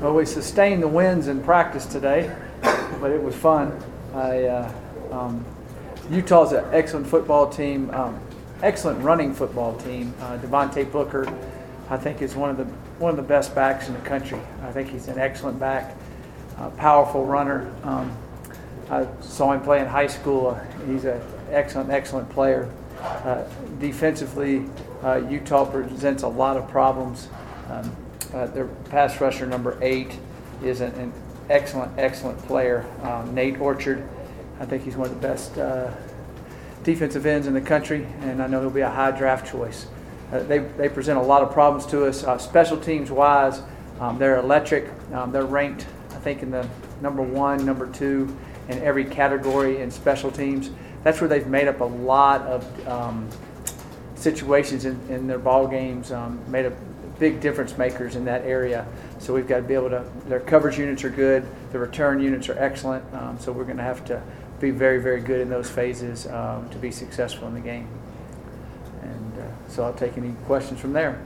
Well, we sustained the wins in practice today, but it was fun. I, uh, um, Utah's an excellent football team, um, excellent running football team. Uh, Devontae Booker, I think, is one of the one of the best backs in the country. I think he's an excellent back, uh, powerful runner. Um, I saw him play in high school. Uh, he's an excellent, excellent player. Uh, defensively, uh, Utah presents a lot of problems. Um, uh, their pass rusher number eight is an, an excellent, excellent player. Um, Nate Orchard, I think he's one of the best uh, defensive ends in the country, and I know he'll be a high draft choice. Uh, they, they present a lot of problems to us. Uh, special teams wise, um, they're electric. Um, they're ranked, I think, in the number one, number two in every category in special teams. That's where they've made up a lot of um, situations in, in their ball games, um, made up big difference makers in that area. So we've got to be able to, their coverage units are good, the return units are excellent. Um, so we're going to have to be very, very good in those phases um, to be successful in the game. And uh, so I'll take any questions from there.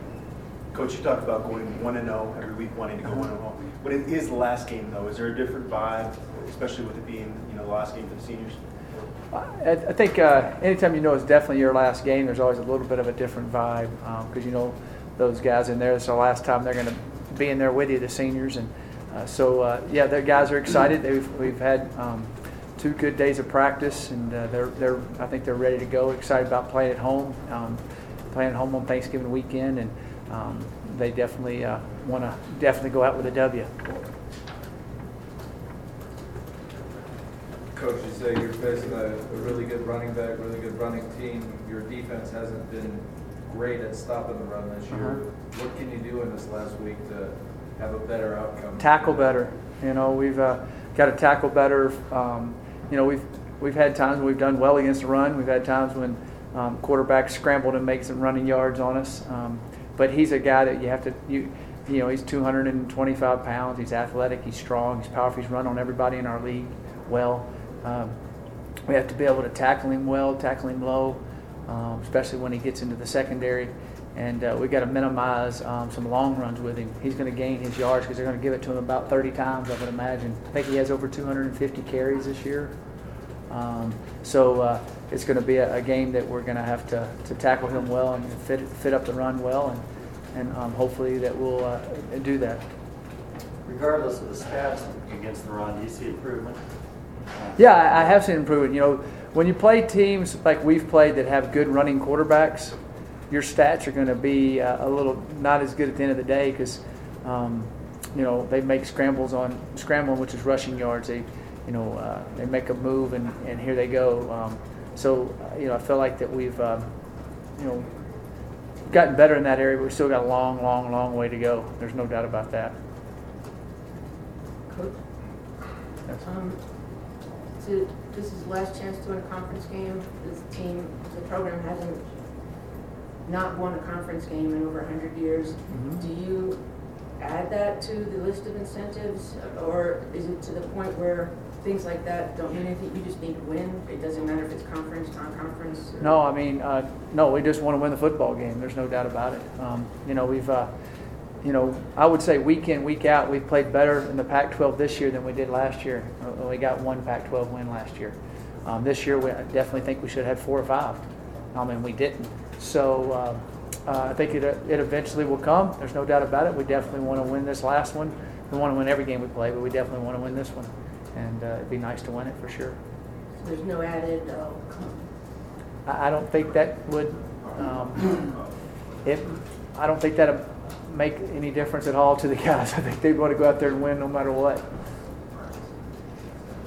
Coach, you talked about going one and zero every week, wanting to go one and zero. But it is the last game, though. Is there a different vibe, especially with it being you know the last game for the seniors? I, I think uh, anytime you know it's definitely your last game, there's always a little bit of a different vibe because um, you know those guys in there. It's the last time they're going to be in there with you, the seniors, and uh, so uh, yeah, the guys are excited. They've, we've had um, two good days of practice, and uh, they're they're I think they're ready to go. Excited about playing at home, um, playing at home on Thanksgiving weekend, and um, they definitely uh, want to definitely go out with a W. Coach, you say you're facing a, a really good running back, really good running team. Your defense hasn't been great at stopping the run this year. Uh-huh. What can you do in this last week to have a better outcome? Tackle better. You know, we've uh, got to tackle better. Um, you know, we've we've had times when we've done well against the run. We've had times when um, quarterbacks scrambled and make some running yards on us. Um, but he's a guy that you have to you you know he's 225 pounds. He's athletic. He's strong. He's powerful. He's run on everybody in our league well. Um, we have to be able to tackle him well, tackle him low, um, especially when he gets into the secondary. And uh, we've got to minimize um, some long runs with him. He's going to gain his yards because they're going to give it to him about 30 times, I would imagine. I think he has over 250 carries this year. Um, so uh, it's going to be a, a, game that we're going to have to, to tackle him well and fit, fit up the run well, and, and um, hopefully that we'll uh, do that. Regardless of the stats against the run, do you see improvement? Yeah, I have seen improvement. You know, when you play teams like we've played that have good running quarterbacks, your stats are going to be uh, a little not as good at the end of the day because, um, you know, they make scrambles on scrambling, which is rushing yards. They, you know, uh, they make a move and, and here they go. Um, so, uh, you know, I feel like that we've, um, you know, gotten better in that area, but we've still got a long, long, long way to go. There's no doubt about that. Coach? Um, to, this is the last chance to win a conference game. This team, the program hasn't not won a conference game in over 100 years. Mhm. Do you add that to the list of incentives? Or is it to the point where things like that don't mean anything? You just need to win? It doesn't matter if it's conference, non-conference? or- No, I mean, uh, no, we just want to win the football game. There's no doubt about it. Um, you know, we've, uh, you know, I would say week in, week out, we've played better in the Pac-12 this year than we did last year. Uh, We got one Pac-12 win last year. Um, this year, we I definitely think we should have had four or five. I mean, we didn't. So uh, uh, I think it, it eventually will come. There's no doubt about it. We definitely want to win this last one. We want to win every game we play, but we definitely want to win this one. And uh, it'd be nice to win it for sure. There's no added, uh, I, I don't think that would, um, it, I don't think that'd make any difference at all to the guys. I think they'd want to go out there and win no matter what.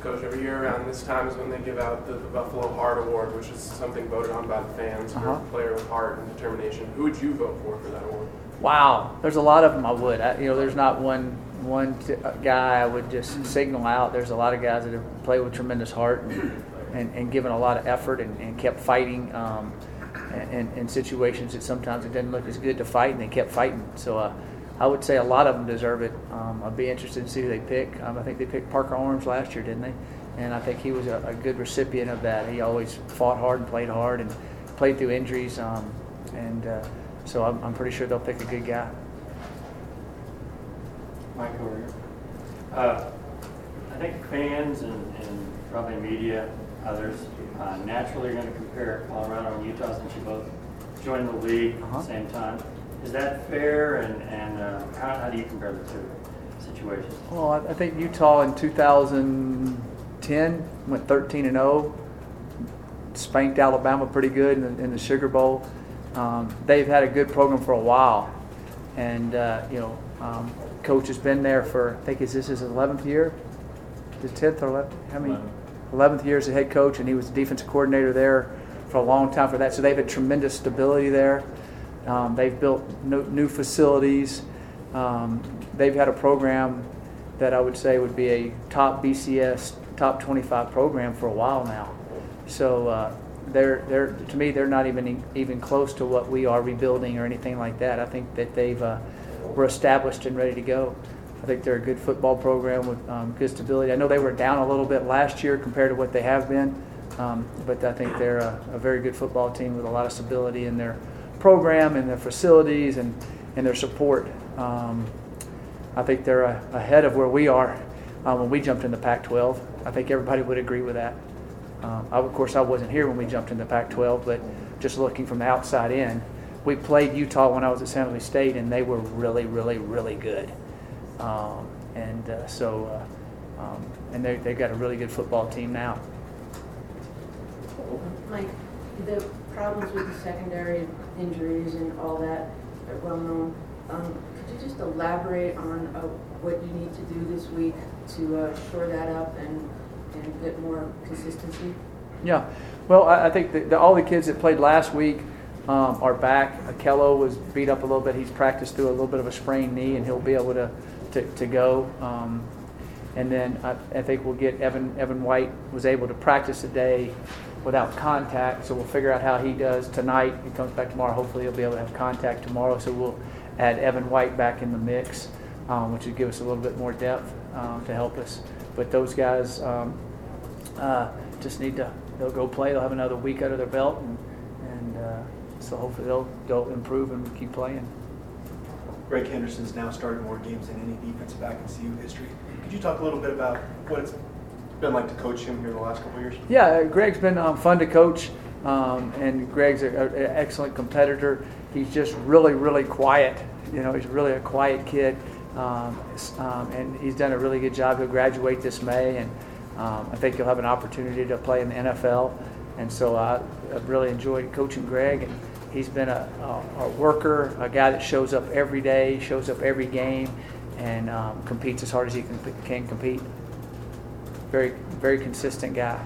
Coach, every year around this time is when they give out the, the Buffalo Heart Award, which is something voted on by the fans for Uh-huh. a player with heart and determination. Who would you vote for for that award? Wow, there's a lot of them I would. I, you know, there's not one one t- uh, guy I would just signal out. There's a lot of guys that have played with tremendous heart and, and, and given a lot of effort and, and kept fighting um, in situations that sometimes it didn't look as good to fight, and they kept fighting. So uh, I would say a lot of them deserve it. Um, I'd be interested to see who they pick. Um, I think they picked Parker Orms last year, didn't they? And I think he was a, a good recipient of that. He always fought hard and played hard and played through injuries. Um, and uh, so I'm, I'm pretty sure they'll pick a good guy. Mike over here. Uh, I think fans and, and probably media, others, uh, naturally are going to compare Colorado and Utah since you both joined the league at Uh-huh. the same time. Is that fair, and, and uh, how, how do you compare the two situations? Well, I, I think Utah in 2010 went 13 and 0, spanked Alabama pretty good in the, in the Sugar Bowl. Um, they've had a good program for a while, and uh, you know, um, coach has been there for I think is this his 11th year, the 10th or 11th? How many? 11th year as a head coach, and he was the defensive coordinator there for a long time for that. So they've had tremendous stability there. Um, they've built no, new facilities. Um, they've had a program that I would say would be a top BCS, top 25 program for a while now. So uh, they're, they're, to me, they're not even even close to what we are rebuilding or anything like that. I think that they've uh, we're established and ready to go. I think they're a good football program with um, good stability. I know they were down a little bit last year compared to what they have been, um, but I think they're a, a very good football team with a lot of stability in their program and their facilities and, and their support. Um, I think they're a, ahead of where we are uh, when we jumped in the Pac-12. I think everybody would agree with that. Um, I, of course, I wasn't here when we jumped in the Pac-12, but just looking from the outside in, we played Utah when I was at San Jose State, and they were really, really, really good. Um, and uh, so, uh, um, and they they got a really good football team now. Mike, the problems with the secondary injuries and all that are well known. Um, Could you just elaborate on uh, what you need to do this week to uh, shore that up and, and get more consistency? Yeah, well, I, I think that the, all the kids that played last week um, are back. Ahkello was beat up a little bit. He's practiced through a little bit of a sprained knee, and he'll be able to to, to go. Um, and then I, I think we'll get Evan Evan White was able to practice today without contact, so we'll figure out how he does tonight. He comes back tomorrow. Hopefully, he'll be able to have contact tomorrow. So we'll add Evan White back in the mix, um, which would give us a little bit more depth um, to help us. But those guys um, uh, just need to they'll go play. They'll have another week under their belt, and, and uh, so hopefully they'll they'll improve and keep playing. Greg Henderson's now started more games than any defensive back in CU history. Could you talk a little bit about what it's been like to coach him here the last couple years? Yeah, uh, Greg's been um, fun to coach, um, and Greg's an excellent competitor. He's just really, really quiet. You know, he's really a quiet kid, um, um, and he's done a really good job. He'll graduate this May, and um, I think he'll have an opportunity to play in the NFL. And so I've really enjoyed coaching Greg, and he's been a, a, a worker, a guy that shows up every day, shows up every game, and um, competes as hard as he can, can compete. Very, very consistent guy.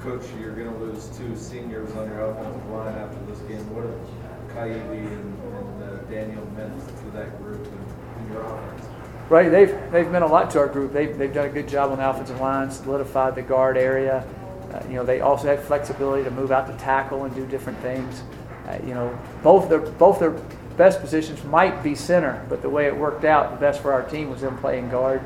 Coach, you're gonna lose two seniors on your offensive line after this game. What have Kaiwi and, and uh, Daniel meant to that group and, and your offense? Right, they've they've meant a lot to our group. They've they've done a good job on the offensive line, solidified the guard area. Uh, you know, they also had flexibility to move out to tackle and do different things. Uh, you know, both their both their best positions might be center, but the way it worked out, the best for our team was them playing guard.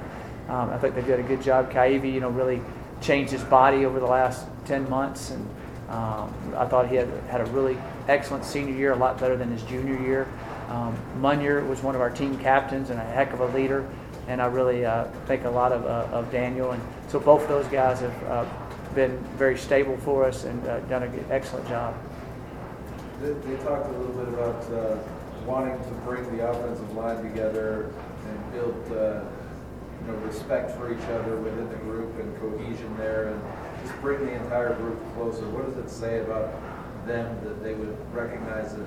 Um, I think they've done a good job. Kaiwi, you know, really changed his body over the last ten months, and um, I thought he had had a really excellent senior year, a lot better than his junior year. Um, Munyer was one of our team captains and a heck of a leader, and I really uh, think a lot of, uh, of Daniel. And so both those guys have uh, been very stable for us and uh, done an excellent job. They, they talked a little bit about uh, wanting to bring the offensive line together and build, uh, you know, respect for each other within the group and cohesion there, and just bring the entire group closer. What does it say about them that they would recognize the,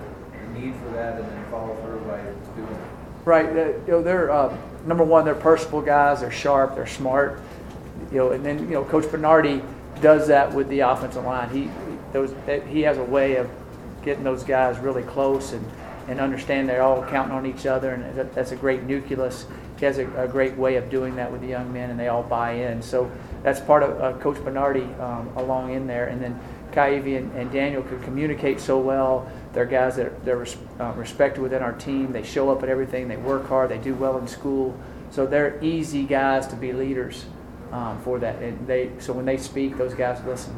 need for that and then follow through by doing it? Right. You know, they're uh, number one. They're personable guys. They're sharp. They're smart. You know, and then you know, Coach Bernardi does that with the offensive line. He those he has a way of getting those guys really close and and understand they're all counting on each other, and that, that's a great nucleus. He has a, a great way of doing that with the young men, and they all buy in. So that's part of uh, Coach Bernardi um, along in there, and then. Kaiwi and, and Daniel could communicate so well. They're guys that they're res- uh, respected within our team. They show up at everything. They work hard. They do well in school. So they're easy guys to be leaders um, for that. And they so when they speak, those guys listen.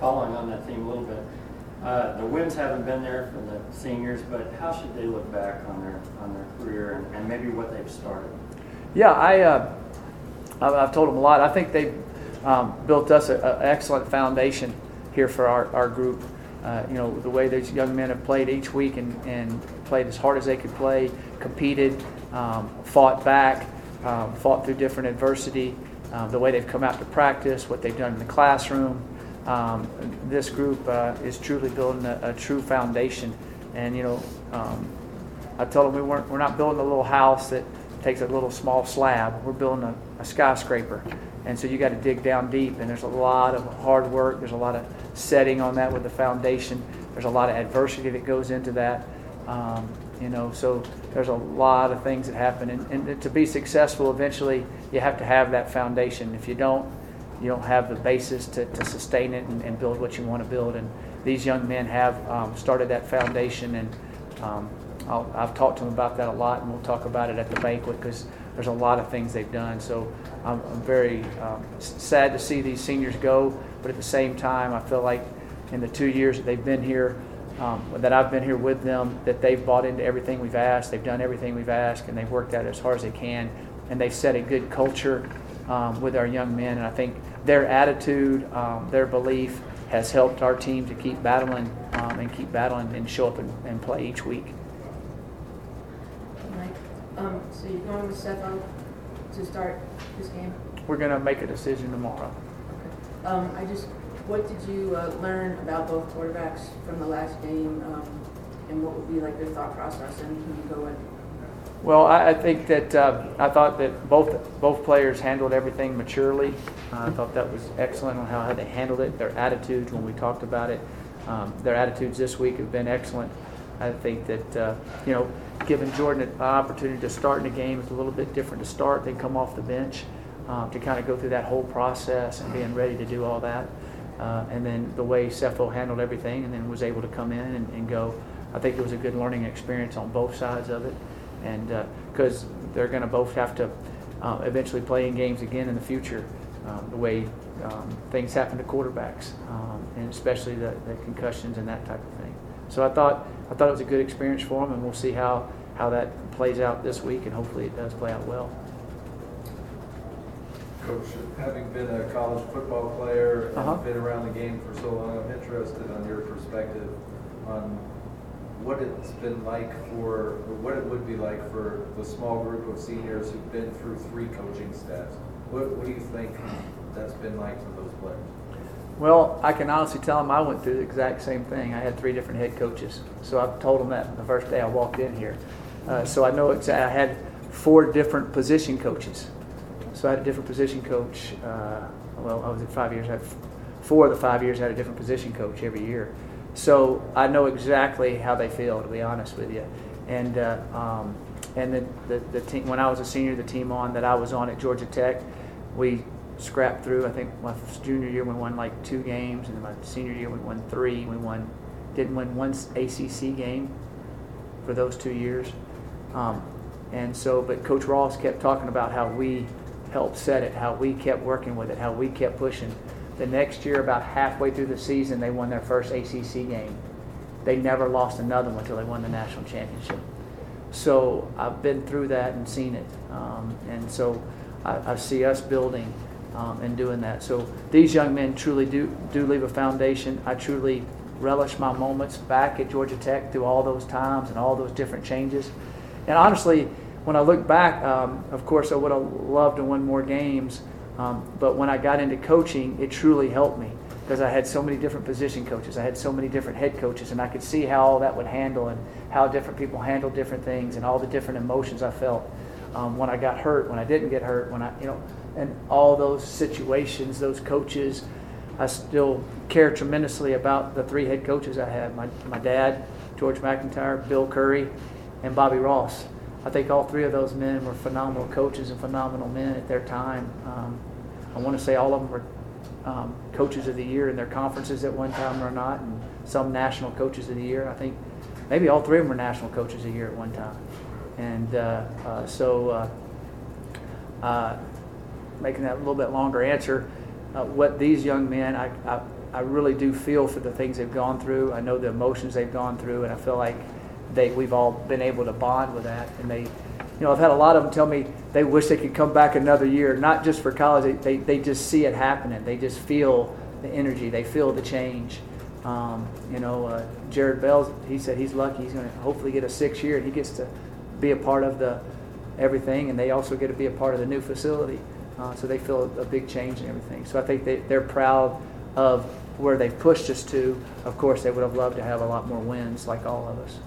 Following on that theme a little bit, Uh, the wins haven't been there for the seniors, but how should they look back on their on their career and, and maybe what they've started? Yeah, I, uh, I've I've told them a lot. I think they've um, built us an excellent foundation here for our, our group. Uh, you know, the way these young men have played each week and, and played as hard as they could play, competed, um, fought back, um, fought through different adversity, um, the way they've come out to practice, what they've done in the classroom. Um, this group uh, is truly building a, a true foundation. And, you know, um, I told them we weren't, we're not building a little house that takes a little small slab. We're building a, a skyscraper. And so you got to dig down deep, and there's a lot of hard work. There's a lot of setting on that with the foundation. There's a lot of adversity that goes into that. Um, you know, so there's a lot of things that happen, and, and to be successful, eventually you have to have that foundation. If you don't, you don't have the basis to, to sustain it and, and build what you want to build. And these young men have um, started that foundation, and um, I'll, I've talked to them about that a lot, and we'll talk about it at the banquet because there's a lot of things they've done. So I'm, I'm very um, sad to see these seniors go, but at the same time, I feel like in the two years that they've been here, um, that I've been here with them, that they've bought into everything we've asked, they've done everything we've asked, and they've worked at it as hard as they can, and they've set a good culture um, with our young men. And I think their attitude, um, their belief has helped our team to keep battling um, and keep battling and show up and, and play each week. Mike, um, so you're going with Sefo to start this game? We're going to make a decision tomorrow. Okay. Um, I just, what did you uh, learn about both quarterbacks from the last game, um, and what would be like their thought process, and who you go with? Well, I, I think that uh, I thought that both both players handled everything maturely. Uh, I thought that was excellent on how, they handled it. Their attitudes when we talked about it, um, their attitudes this week have been excellent. I think that uh, you know, giving Jordan an opportunity to start in the game is a little bit different to start than come off the bench um, to kind of go through that whole process and being ready to do all that. Uh, and then the way Sefo handled everything and then was able to come in and, and go. I think it was a good learning experience on both sides of it and because uh, they're going to both have to uh, eventually play in games again in the future, um, the way um, things happen to quarterbacks, um, and especially the, the, concussions and that type of thing. So I thought I thought it was a good experience for them, and we'll see how how that plays out this week, and hopefully it does play out well. Coach, having been a college football player and Uh-huh. been around the game for so long, I'm interested on your perspective on what it's been like for, or what it would be like for the small group of seniors who've been through three coaching staffs. What, what do you think that's been like for those players? Well, I can honestly tell them I went through the exact same thing. I had three different head coaches, so I've told them that the first day I walked in here. Uh, so I know exactly. I had four different position coaches. So I had a different position coach. Uh, well, I was at five years. I had four of the five years I had a different position coach every year. So I know exactly how they feel, to be honest with you. And uh, um, and the, the, the team when I was a senior, the team on that I was on at Georgia Tech, we scrapped through. I think my junior year we won like two games, and my senior year we won three. We won didn't win one ACC game for those two years. Um, and so, but Coach Ross kept talking about how we helped set it, how we kept working with it, how we kept pushing. The next year, about halfway through the season, they won their first ACC game. They never lost another one until they won the national championship. So I've been through that and seen it. Um, and so I, I, see us building um, and doing that. So these young men truly do, do leave a foundation. I truly relish my moments back at Georgia Tech through all those times and all those different changes. And honestly, when I look back, um, of course, I would have loved to win more games. Um, but when I got into coaching, it truly helped me because I had so many different position coaches. I had so many different head coaches, and I could see how all that would handle and how different people handle different things and all the different emotions I felt um, when I got hurt, when I didn't get hurt, when I, you know, and all those situations, those coaches. I still care tremendously about the three head coaches I had my, my dad, George MacIntyre, Bill Curry, and Bobby Ross. I think all three of those men were phenomenal coaches and phenomenal men at their time. Um, I want to say all of them were um, coaches of the year in their conferences at one time or not, and some national coaches of the year. I think maybe all three of them were national coaches of the year at one time. And uh, uh, so, uh, uh making that a little bit longer answer, uh, what these young men, I, I, I really do feel for the things they've gone through. I know the emotions they've gone through, and I feel like they we've all been able to bond with that. And they, you know, I've had a lot of them tell me they wish they could come back another year, not just for college. They they, they just see it happening. They just feel the energy. They feel the change. Um, you know, uh, Jered Bell, he said he's lucky. He's going to hopefully get a six year, and he gets to be a part of the everything, and they also get to be a part of the new facility. Uh, so they feel a big change in everything. So I think they, they're proud of where they've pushed us to. Of course, they would have loved to have a lot more wins, like all of us.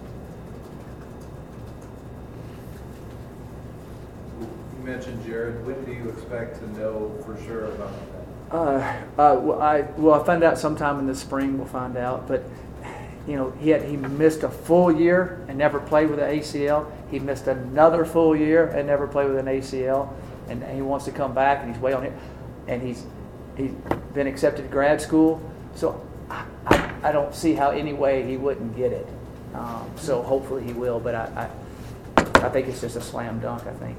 You mentioned Jered, when do you expect to know for sure about that? Uh, uh, well, I well, I found out sometime in the spring. We'll find out, but you know, he had he missed a full year and never played with an ACL. He missed another full year and never played with an ACL, and he wants to come back, and he's way on it, and he's he's been accepted to grad school. So I, I, I don't see how any way he wouldn't get it. Um, so hopefully he will, but I, I I think it's just a slam dunk. I think.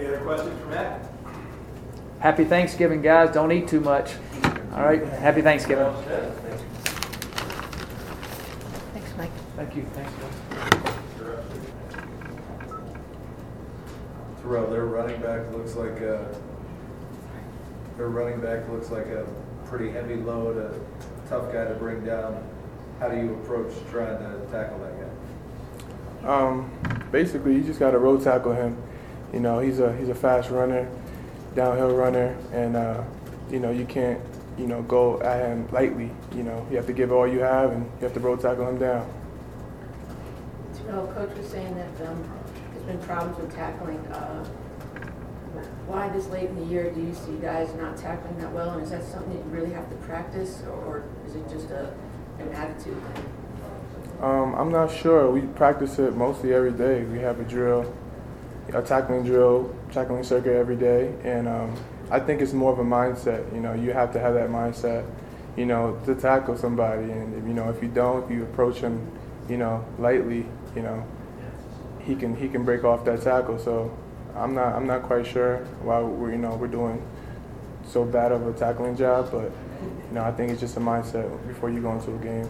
Any other questions for Matt? Happy Thanksgiving, guys. Don't eat too much. All right. Happy Thanksgiving. Thanks, Mike. Thank you. Thanks, guys. Terrell, their running back looks like a, their running back looks like a pretty heavy load, a tough guy to bring down. How do you approach trying to tackle that guy? Um, basically, you just got to road tackle him. You know, he's a he's a fast runner, downhill runner, and uh, you know you can't you know go at him lightly. You know, you have to give all you have, and you have to road tackle him down. Terrell, coach was saying that um, there's been problems with tackling. Uh, why this late in the year do you see guys not tackling that well? And is that something that you really have to practice, or is it just a, an attitude thing? Um, I'm not sure. We practice it mostly every day. We have a drill, a tackling drill, tackling circuit every day, and um, I think it's more of a mindset. You know, you have to have that mindset. You know, to tackle somebody, and if, you know if you don't, if you approach him, you know, lightly, you know, he can he can break off that tackle. So I'm not I'm not quite sure why we're you know we're doing so bad of a tackling job, but you know I think it's just a mindset before you go into a game.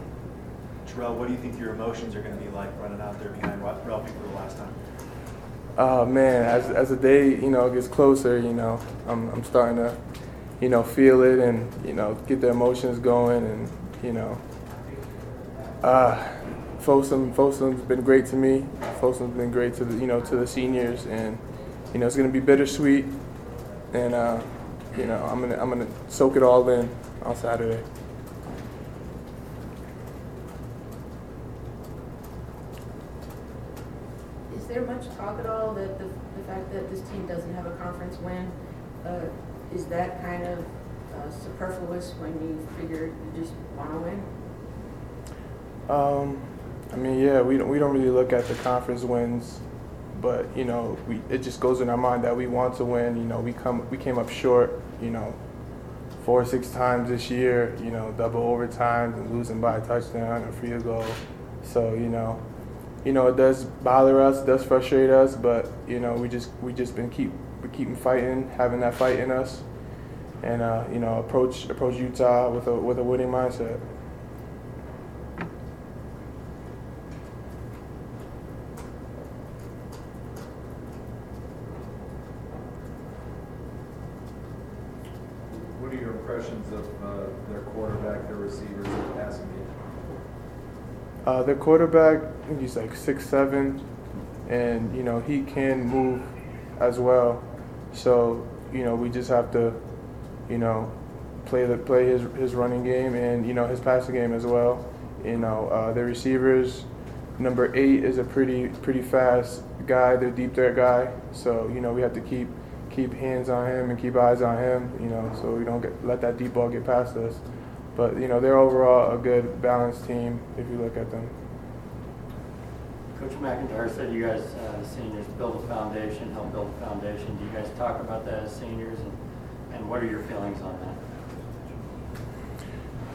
Terrell, what do you think your emotions are going to be like running out there behind Ra- Ralphie for the last time? Oh man, as as the day you know gets closer, you know I'm I'm starting to you know feel it and you know get the emotions going and you know uh Folsom Folsom's been great to me. Folsom's been great to the you know to the seniors and you know it's gonna be bittersweet and uh you know I'm gonna I'm gonna soak it all in on Saturday. There much talk at all that the, the fact that this team doesn't have a conference win, uh, is that kind of uh, superfluous when you figure you just want to win? Um, I mean, yeah, we don't we don't really look at the conference wins, but you know, we it just goes in our mind that we want to win. You know, we come we came up short. You know, four or six times this year. You know, double overtime and losing by a touchdown or field goal. So you know, you know, it does bother us, does frustrate us, but you know, we just we just been keep we keeping fighting, having that fight in us, and uh, you know, approach approach Utah with a with a winning mindset. What are your impressions of uh, their quarterback, their receivers, and passing game? Uh, their quarterback, he's like six seven, and you know he can move as well. So you know we just have to, you know, play the play his his running game and you know his passing game as well. You know uh, the receivers, number eight is a pretty pretty fast guy. They're deep threat guy. So you know we have to keep keep hands on him and keep eyes on him. You know so we don't get let that deep ball get past us. But you know they're overall a good balanced team if you look at them. Coach MacIntyre said you guys, uh, seniors, build a foundation, help build a foundation. Do you guys talk about that as seniors, and, and what are your feelings on that?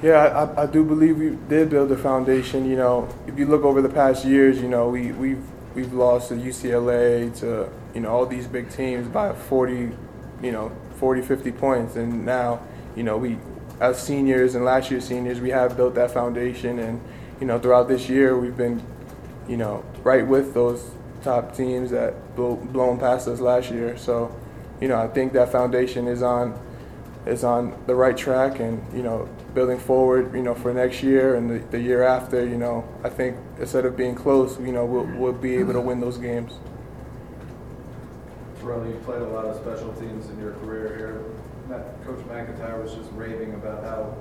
Yeah, I, I do believe we did build a foundation. You know, if you look over the past years, you know we we've we've lost to UCLA to you know all these big teams by 40, you know, 40, 50 points. And now, you know, we, as seniors and last year's seniors, we have built that foundation. And, you know, throughout this year, we've been, you know, right with those top teams that blow, blown past us last year. So, you know, I think that foundation is on is on the right track and you know building forward you know for next year and the, the year after you know i think instead of being close you know we'll, we'll be able to win those games Terrell, you played a lot of special teams in your career here. Matt- Coach MacIntyre was just raving about how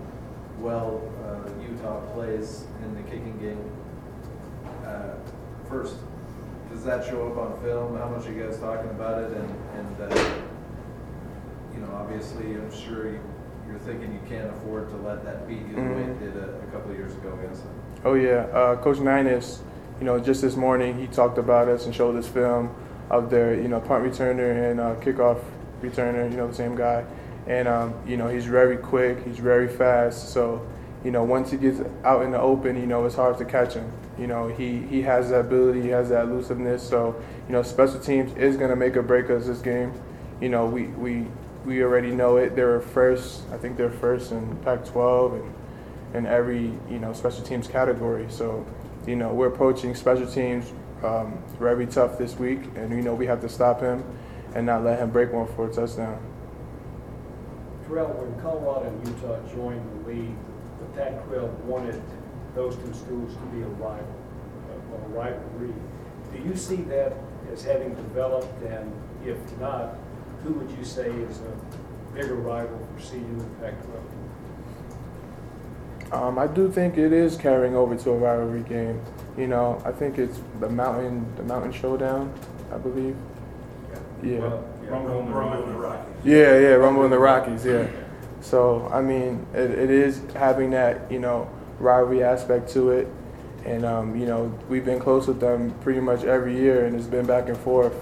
well uh, Utah plays in the kicking game. Uh, First, does that show up on film? How much are you guys talking about it? And, and uh, you know, obviously, I'm sure you- you're thinking you can't afford to let that beat you the way it did a a couple of years ago against them. oh yeah uh, coach Neinas, you know just this morning he talked about us and showed us film of their you know punt returner and uh, kickoff returner you know the same guy and um, you know he's very quick he's very fast. So you know once he gets out in the open you know it's hard to catch him. You know he he has that ability he has that elusiveness. So you know special teams is going to make or break us this game. You know we we we already know it. They're first i think they're first in pac 12 and in every you know special teams category. So, you know, we're approaching special teams um, very tough this week, and you know we have to stop him and not let him break one for a touchdown. Terrell, when Colorado and Utah joined the league, the Pac-12 wanted those two schools to be a rival, a- a rivalry. Do you see that as having developed, and if not, who would you say is a bigger rival for CU and Pac-12? Um, I do think it is carrying over to a rivalry game. You know, I think it's the mountain, the mountain showdown, I believe. Yeah. Rumble in the Rockies. Yeah, yeah, Rumble in the Rockies, yeah. So, I mean, it, it is having that, you know, rivalry aspect to it. And, um, you know, we've been close with them pretty much every year, and it's been back and forth,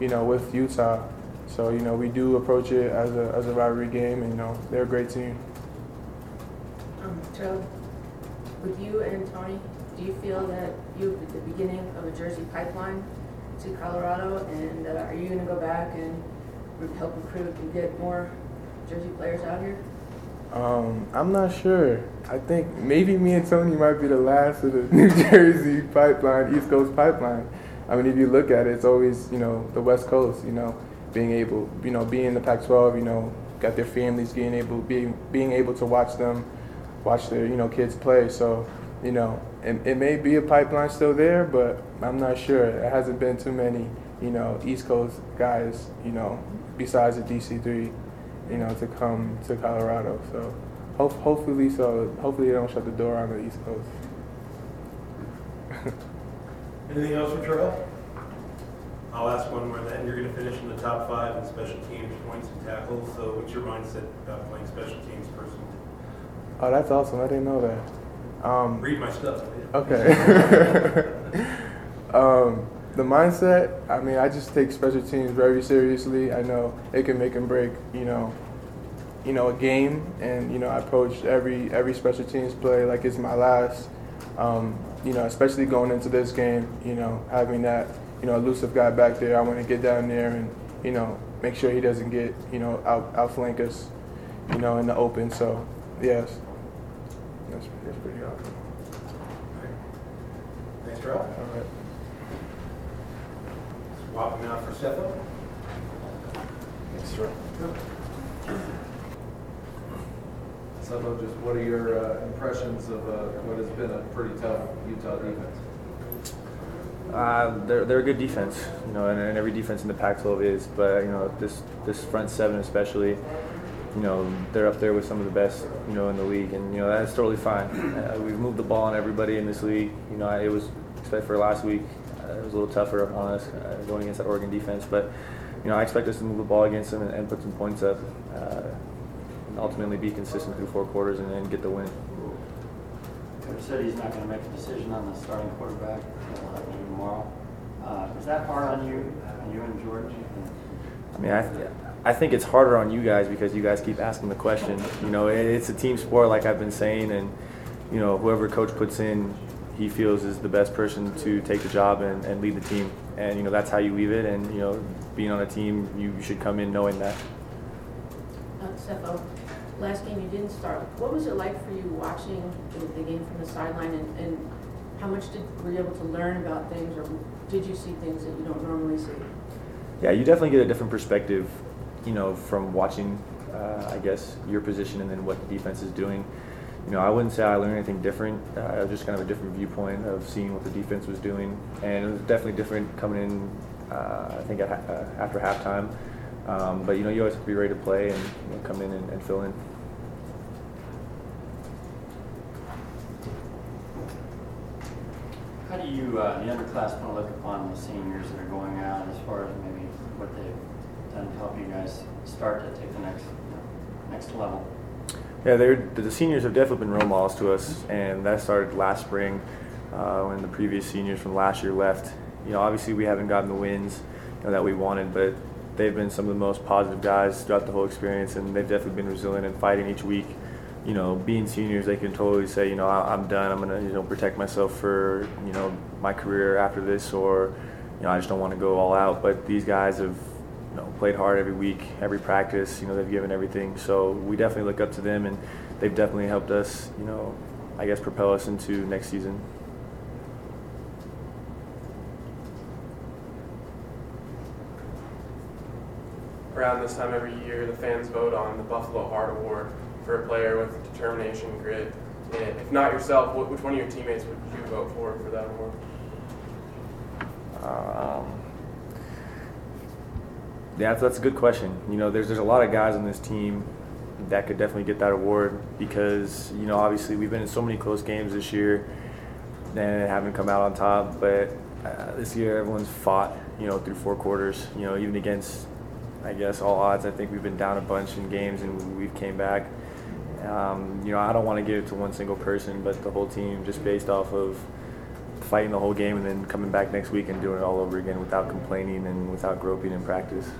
you know, with Utah. So, you know, we do approach it as a, as a rivalry game, and, you know, they're a great team. Um, Terrell, with you and Tony, do you feel that you're at the beginning of a Jersey pipeline to Colorado? And uh, are you gonna go back and help recruit and get more Jersey players out here? Um, I'm not sure. I think maybe me and Tony might be the last of the New Jersey pipeline, East Coast pipeline. I mean, if you look at it, it's always you know the West Coast. You know, being able, you know, being in the Pac-12. You know, got their families, being able, being being able to watch them, watch their you know kids play. So, you know, it, it may be a pipeline still there, but I'm not sure. There hasn't been too many, you know, East Coast guys, you know, besides the DC3 you know, to come to Colorado. So hope, hopefully, so hopefully they don't shut the door on the East Coast. Anything else for Terrell? I'll ask one more then. You're going to finish in the top five in special teams, points, and tackles. So what's your mindset about playing special teams personally? Oh, that's awesome! I didn't know that. Um, Read my stuff. okay. um, the mindset. I mean, I just take special teams very seriously. I know it can make and break. You know, you know a game, and you know I approach every every special teams play like it's my last. Um, you know, especially going into this game. You know, having that you know elusive guy back there. I want to get down there and you know make sure he doesn't get you know out outflank us. You know, in the open. So yes, that's that's pretty awesome. Thanks, Terrell. All right. Swapping out for Sefo. So just what are your uh, impressions of uh, what has been a pretty tough Utah defense? Uh, they're, they're a good defense, you know, and, and every defense in the Pac-12 is. But you know, this this front seven especially, you know, they're up there with some of the best, you know, in the league, and you know that's totally fine. Uh, we've moved the ball on everybody in this league. You know, it was except for last week, uh, it was a little tougher on us uh, going against that Oregon defense, but you know, I expect us to move the ball against them and, and put some points up, uh, and ultimately be consistent through four quarters and then get the win. Coach said he's not going to make a decision on the starting quarterback. That'll tomorrow. Uh, is that hard on you, on you and George? I mean, I, I think it's harder on you guys because you guys keep asking the question. You know, it's a team sport, like I've been saying, and you know, whoever coach puts in, he feels is the best person to take the job and, and lead the team. And you know, that's how you leave it. And you know, being on a team, you should come in knowing that. Uh, Sefo, last game you didn't start. What was it like for you watching the, the game from the sideline and, and how much did, were you able to learn about things or did you see things that you don't normally see? Yeah, you definitely get a different perspective, you know, from watching, uh, I guess, your position and then what the defense is doing. You know, I wouldn't say I learned anything different. Uh, just kind of a different viewpoint of seeing what the defense was doing, and it was definitely different coming in. Uh, I think at, uh, after halftime, um, but you know, you always have to be ready to play and you know, come in and, and fill in. How do you, uh, the underclassmen look upon the seniors that are going out as far as maybe what to help you guys start to take the next, you know, next level? Yeah, they're, the seniors have definitely been role models to us, and that started last spring uh, when the previous seniors from last year left. You know, obviously we haven't gotten the wins you know, that we wanted, but they've been some of the most positive guys throughout the whole experience, and they've definitely been resilient and fighting each week. You know, being seniors, they can totally say, you know, I'm done. I'm gonna, you know, protect myself for, you know, my career after this, or, you know, I just don't want to go all out. But these guys have, played hard every week, every practice. You know, they've given everything. So we definitely look up to them, and they've definitely helped us, you know, I guess propel us into next season. Around this time every year, the fans vote on the Buffalo Heart Award for a player with determination, grit. And if not yourself, which one of your teammates would you vote for for that award? Um, yeah, that's, that's a good question. You know, there's there's a lot of guys on this team that could definitely get that award because you know obviously we've been in so many close games this year and haven't come out on top. But uh, this year everyone's fought you know through four quarters. You know even against I guess all odds. I think we've been down a bunch in games and we've came back. Um, you know I don't want to give it to one single person, but the whole team just based off of fighting the whole game and then coming back next week and doing it all over again without complaining and without groping in practice.